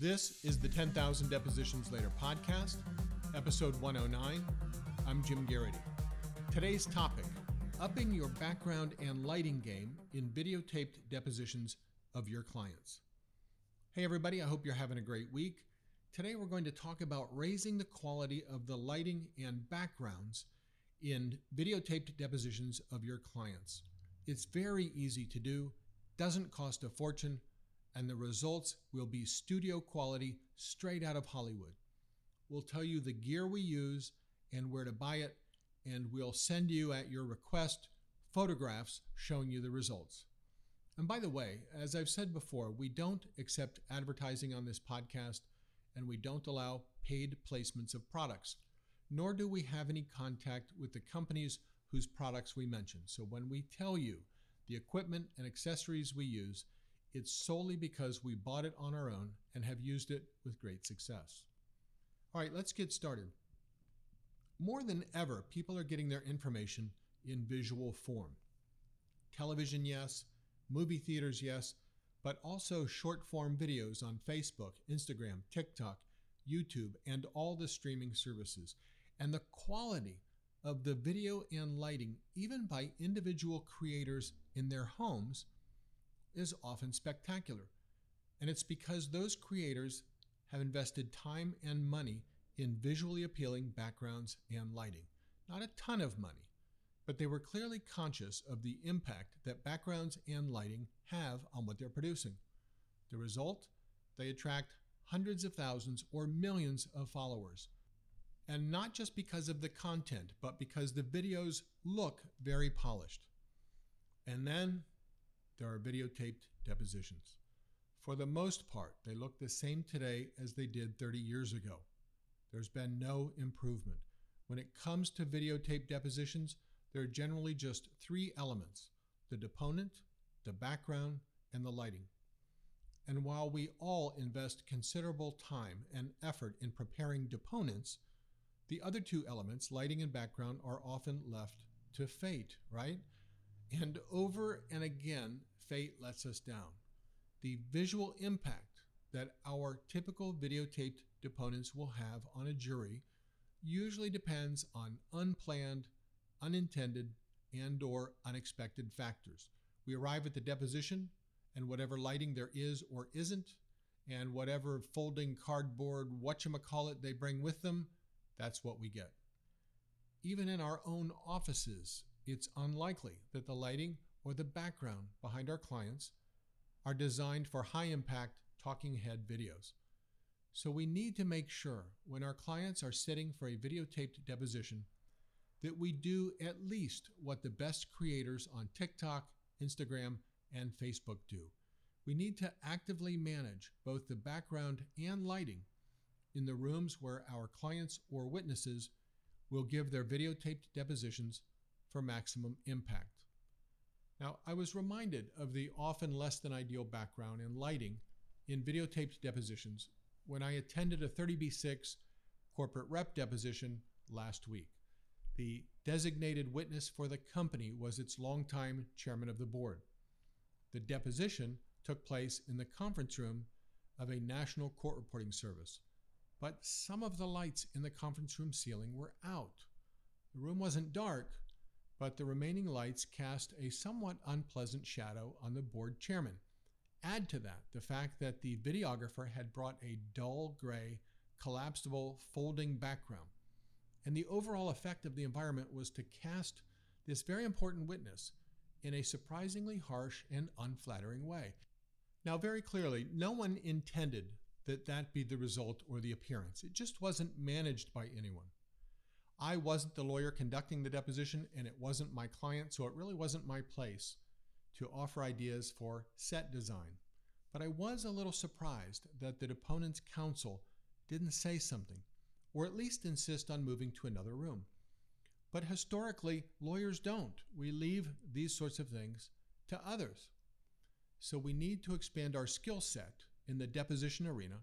This is the 10,000 Depositions Later podcast, episode 109. I'm Jim Garrity. Today's topic upping your background and lighting game in videotaped depositions of your clients. Hey, everybody, I hope you're having a great week. Today, we're going to talk about raising the quality of the lighting and backgrounds in videotaped depositions of your clients. It's very easy to do, doesn't cost a fortune, and the results will be studio quality straight out of Hollywood. We'll tell you the gear we use and where to buy it, and we'll send you at your request photographs showing you the results. And by the way, as I've said before, we don't accept advertising on this podcast and we don't allow paid placements of products, nor do we have any contact with the companies whose products we mention. So when we tell you the equipment and accessories we use, it's solely because we bought it on our own and have used it with great success. All right, let's get started. More than ever, people are getting their information in visual form. Television, yes. Movie theaters, yes. But also short form videos on Facebook, Instagram, TikTok, YouTube, and all the streaming services. And the quality of the video and lighting, even by individual creators in their homes, is often spectacular. And it's because those creators have invested time and money in visually appealing backgrounds and lighting. Not a ton of money, but they were clearly conscious of the impact that backgrounds and lighting have on what they're producing. The result? They attract hundreds of thousands or millions of followers. And not just because of the content, but because the videos look very polished. And then there are videotaped depositions. For the most part, they look the same today as they did 30 years ago. There's been no improvement. When it comes to videotape depositions, there are generally just three elements the deponent, the background, and the lighting. And while we all invest considerable time and effort in preparing deponents, the other two elements, lighting and background, are often left to fate, right? And over and again, fate lets us down. The visual impact that our typical videotaped deponents will have on a jury usually depends on unplanned, unintended, and or unexpected factors. We arrive at the deposition and whatever lighting there is or isn't and whatever folding cardboard whatchamacallit they bring with them, that's what we get. Even in our own offices, it's unlikely that the lighting or the background behind our clients are designed for high impact talking head videos. So we need to make sure when our clients are sitting for a videotaped deposition that we do at least what the best creators on TikTok, Instagram, and Facebook do. We need to actively manage both the background and lighting in the rooms where our clients or witnesses will give their videotaped depositions for maximum impact. Now, I was reminded of the often less than ideal background and lighting in videotaped depositions when I attended a 30B6 corporate rep deposition last week. The designated witness for the company was its longtime chairman of the board. The deposition took place in the conference room of a national court reporting service, but some of the lights in the conference room ceiling were out. The room wasn't dark, but the remaining lights cast a somewhat unpleasant shadow on the board chairman. Add to that the fact that the videographer had brought a dull gray, collapsible, folding background. And the overall effect of the environment was to cast this very important witness in a surprisingly harsh and unflattering way. Now, very clearly, no one intended that that be the result or the appearance. It just wasn't managed by anyone. I wasn't the lawyer conducting the deposition, and it wasn't my client, so it really wasn't my place to offer ideas for set design. But I was a little surprised that the deponent's counsel didn't say something, or at least insist on moving to another room. But historically, lawyers don't. We leave these sorts of things to others. So we need to expand our skill set in the deposition arena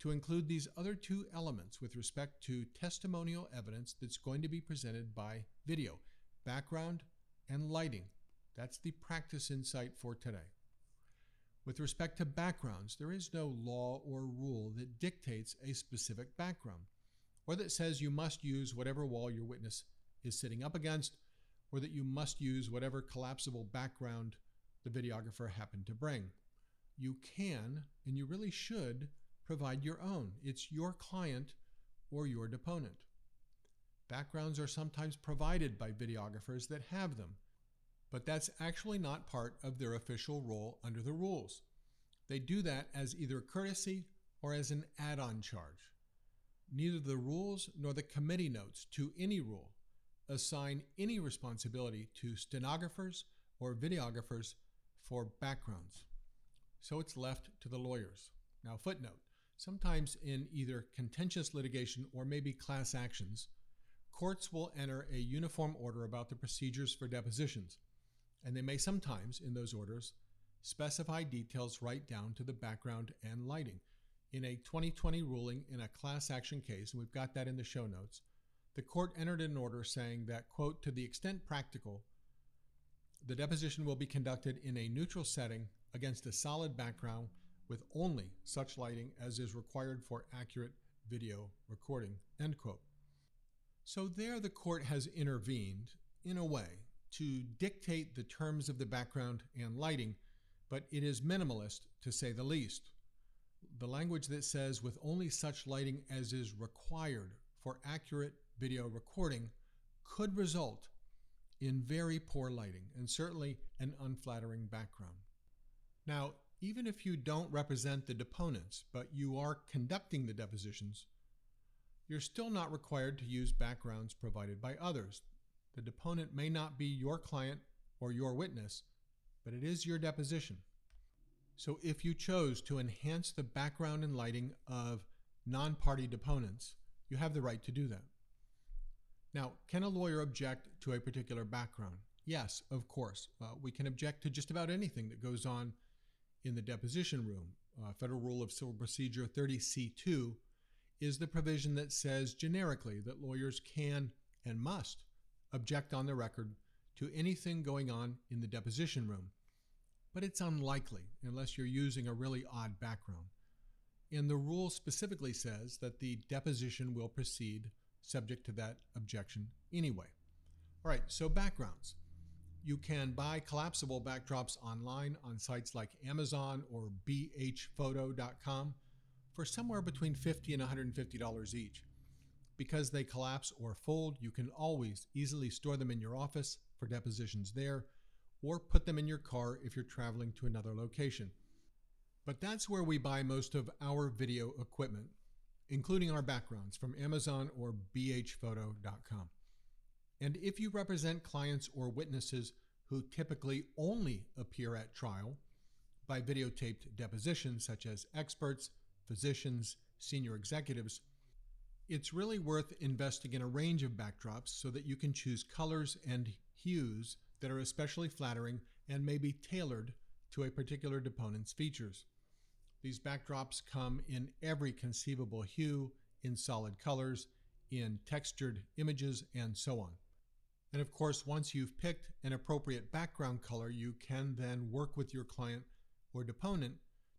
to include these other two elements with respect to testimonial evidence that's going to be presented by video, background, and lighting. That's the practice insight for today. With respect to backgrounds, there is no law or rule that dictates a specific background, or that says you must use whatever wall your witness is sitting up against, or that you must use whatever collapsible background the videographer happened to bring. You can, and you really should, provide your own. It's your client or your deponent. Backgrounds are sometimes provided by videographers that have them, but that's actually not part of their official role under the rules. They do that as either courtesy or as an add on charge. Neither the rules nor the committee notes to any rule assign any responsibility to stenographers or videographers for backgrounds. So it's left to the lawyers. Now, footnote sometimes in either contentious litigation or maybe class actions, courts will enter a uniform order about the procedures for depositions, and they may sometimes, in those orders, specify details right down to the background and lighting. In a 2020 ruling in a class action case, and we've got that in the show notes, the court entered an order saying that, quote, to the extent practical, the deposition will be conducted in a neutral setting against a solid background with only such lighting as is required for accurate video recording, end quote. So there the court has intervened in a way to dictate the terms of the background and lighting, but it is minimalist to say the least. The language that says with only such lighting as is required for accurate video recording could result in very poor lighting and certainly an unflattering background. Now, even if you don't represent the deponents, but you are conducting the depositions, you're still not required to use backgrounds provided by others. The deponent may not be your client or your witness, but it is your deposition. So if you chose to enhance the background and lighting of non party deponents, you have the right to do that. Now, can a lawyer object to a particular background? Yes, of course. Uh, we can object to just about anything that goes on in the deposition room. Uh, Federal Rule of Civil Procedure 30C2 is the provision that says generically that lawyers can and must object on the record to anything going on in the deposition room. But it's unlikely unless you're using a really odd background. And the rule specifically says that the deposition will proceed subject to that objection anyway. All right, so backgrounds. You can buy collapsible backdrops online on sites like Amazon or bhphoto.com for somewhere between 50 and $150 each. Because they collapse or fold, you can always easily store them in your office for depositions there or put them in your car if you're traveling to another location. But that's where we buy most of our video equipment, including our backgrounds from Amazon or bhphoto.com. And if you represent clients or witnesses who typically only appear at trial by videotaped depositions, such as experts, physicians, senior executives, it's really worth investing in a range of backdrops so that you can choose colors and hues that are especially flattering and may be tailored to a particular deponent's features. These backdrops come in every conceivable hue, in solid colors, in textured images, and so on. And of course, once you've picked an appropriate background color, you can then work with your client or deponent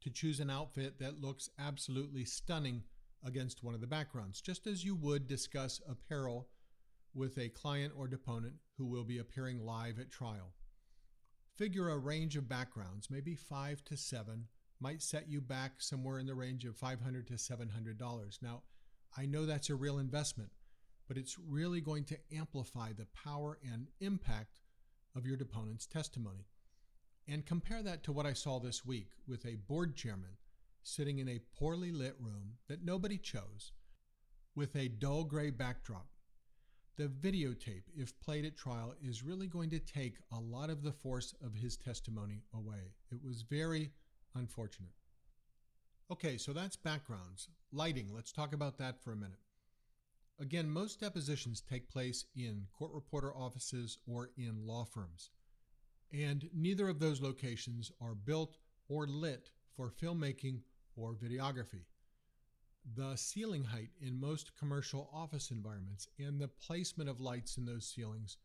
to choose an outfit that looks absolutely stunning against one of the backgrounds, just as you would discuss apparel with a client or deponent who will be appearing live at trial. Figure a range of backgrounds, maybe five to seven, might set you back somewhere in the range of 500 to $700. Now, I know that's a real investment, but it's really going to amplify the power and impact of your deponent's testimony. And compare that to what I saw this week with a board chairman sitting in a poorly lit room that nobody chose with a dull gray backdrop. The videotape, if played at trial, is really going to take a lot of the force of his testimony away. It was very unfortunate. Okay, so that's backgrounds. Lighting, let's talk about that for a minute. Again, most depositions take place in court reporter offices or in law firms, and neither of those locations are built or lit for filmmaking or videography. The ceiling height in most commercial office environments and the placement of lights in those ceilings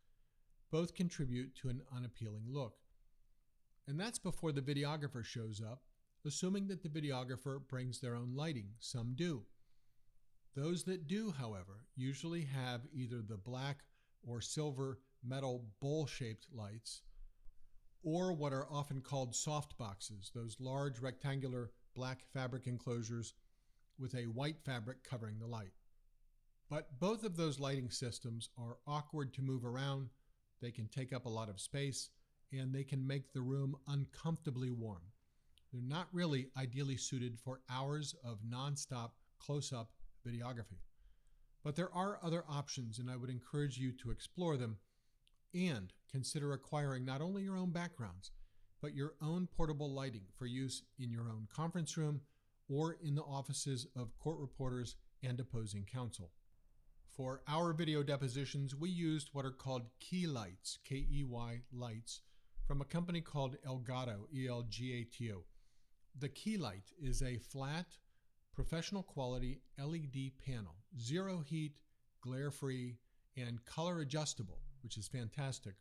both contribute to an unappealing look. And that's before the videographer shows up assuming that the videographer brings their own lighting. Some do. Those that do, however, usually have either the black or silver metal bowl shaped lights or what are often called soft boxes, those large rectangular black fabric enclosures with a white fabric covering the light. But both of those lighting systems are awkward to move around, they can take up a lot of space, and they can make the room uncomfortably warm. They're not really ideally suited for hours of nonstop close up videography. But there are other options, and I would encourage you to explore them and consider acquiring not only your own backgrounds, but your own portable lighting for use in your own conference room or in the offices of court reporters and opposing counsel. For our video depositions, we used what are called key lights, K E Y lights, from a company called Elgato, E L G A T O. The key light is a flat, professional quality LED panel, zero heat, glare free, and color adjustable, which is fantastic,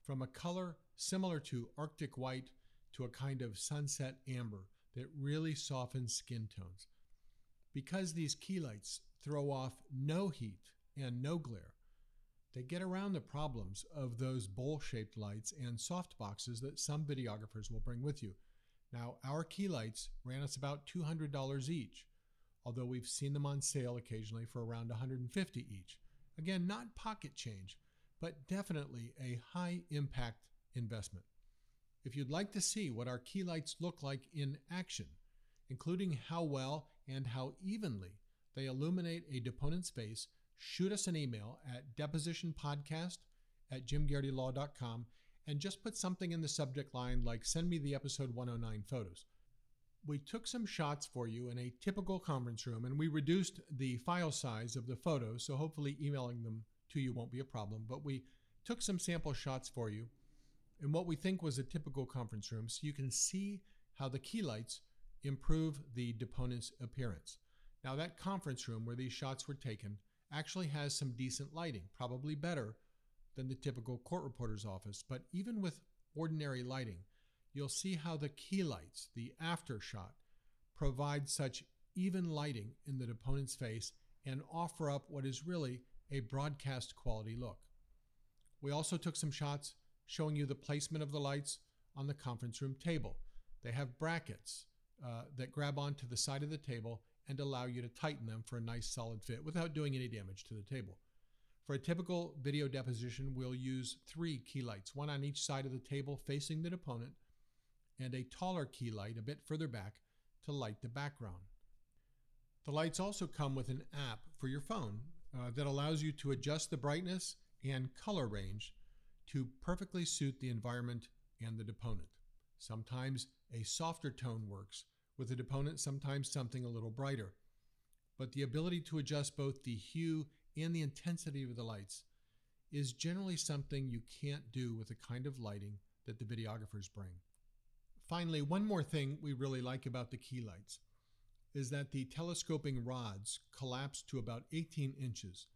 from a color similar to Arctic white to a kind of sunset amber that really softens skin tones. Because these key lights throw off no heat and no glare, they get around the problems of those bowl shaped lights and soft boxes that some videographers will bring with you. Now, our key lights ran us about $200 each, although we've seen them on sale occasionally for around 150 each. Again, not pocket change, but definitely a high impact investment. If you'd like to see what our key lights look like in action, including how well and how evenly they illuminate a deponent space, shoot us an email at depositionpodcast at jimgarritylaw.com and just put something in the subject line like send me the episode 109 photos. We took some shots for you in a typical conference room and we reduced the file size of the photos, so hopefully emailing them to you won't be a problem. But we took some sample shots for you in what we think was a typical conference room so you can see how the key lights improve the deponent's appearance. Now, that conference room where these shots were taken actually has some decent lighting, probably better than the typical court reporter's office. But even with ordinary lighting, you'll see how the key lights, the after shot, provide such even lighting in the deponent's face and offer up what is really a broadcast quality look. We also took some shots showing you the placement of the lights on the conference room table. They have brackets uh, that grab onto the side of the table and allow you to tighten them for a nice solid fit without doing any damage to the table. For a typical video deposition, we'll use three key lights, one on each side of the table facing the deponent, and a taller key light a bit further back to light the background. The lights also come with an app for your phone uh, that allows you to adjust the brightness and color range to perfectly suit the environment and the deponent. Sometimes a softer tone works with the deponent, sometimes something a little brighter. But the ability to adjust both the hue and the intensity of the lights is generally something you can't do with the kind of lighting that the videographers bring. Finally, one more thing we really like about the key lights is that the telescoping rods collapse to about 18 inches,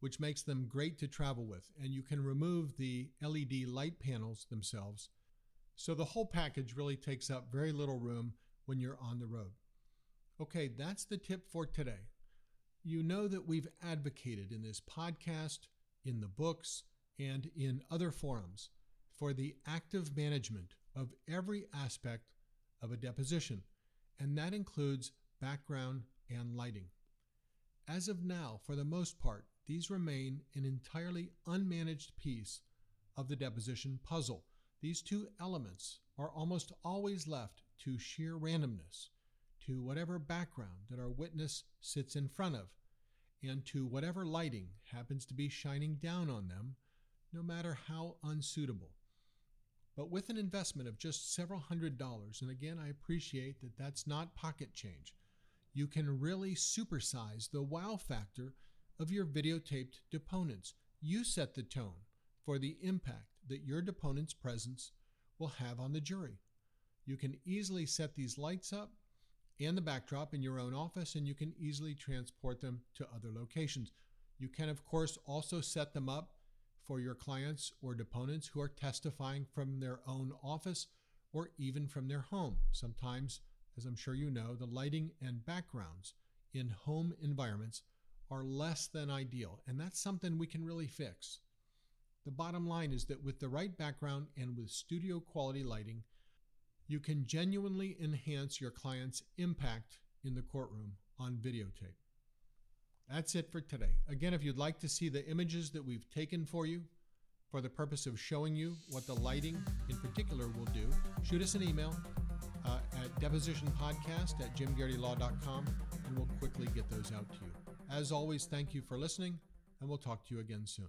which makes them great to travel with, and you can remove the LED light panels themselves. So the whole package really takes up very little room when you're on the road. Okay, that's the tip for today. You know that we've advocated in this podcast, in the books, and in other forums for the active management of every aspect of a deposition, and that includes background and lighting. As of now, for the most part, these remain an entirely unmanaged piece of the deposition puzzle. These two elements are almost always left to sheer randomness, to whatever background that our witness sits in front of, and to whatever lighting happens to be shining down on them, no matter how unsuitable. But with an investment of just several hundred dollars, and again, I appreciate that that's not pocket change, you can really supersize the wow factor of your videotaped deponents. You set the tone for the impact that your deponent's presence will have on the jury. You can easily set these lights up and the backdrop in your own office, and you can easily transport them to other locations. You can, of course, also set them up for your clients or deponents who are testifying from their own office or even from their home. Sometimes as I'm sure you know, the lighting and backgrounds in home environments are less than ideal, and that's something we can really fix. The bottom line is that with the right background and with studio quality lighting, you can genuinely enhance your client's impact in the courtroom on videotape. That's it for today. Again, if you'd like to see the images that we've taken for you for the purpose of showing you what the lighting in particular will do, shoot us an email uh, at depositionpodcast at jimgarritylaw.com and we'll quickly get those out to you. As always, thank you for listening, and we'll talk to you again soon.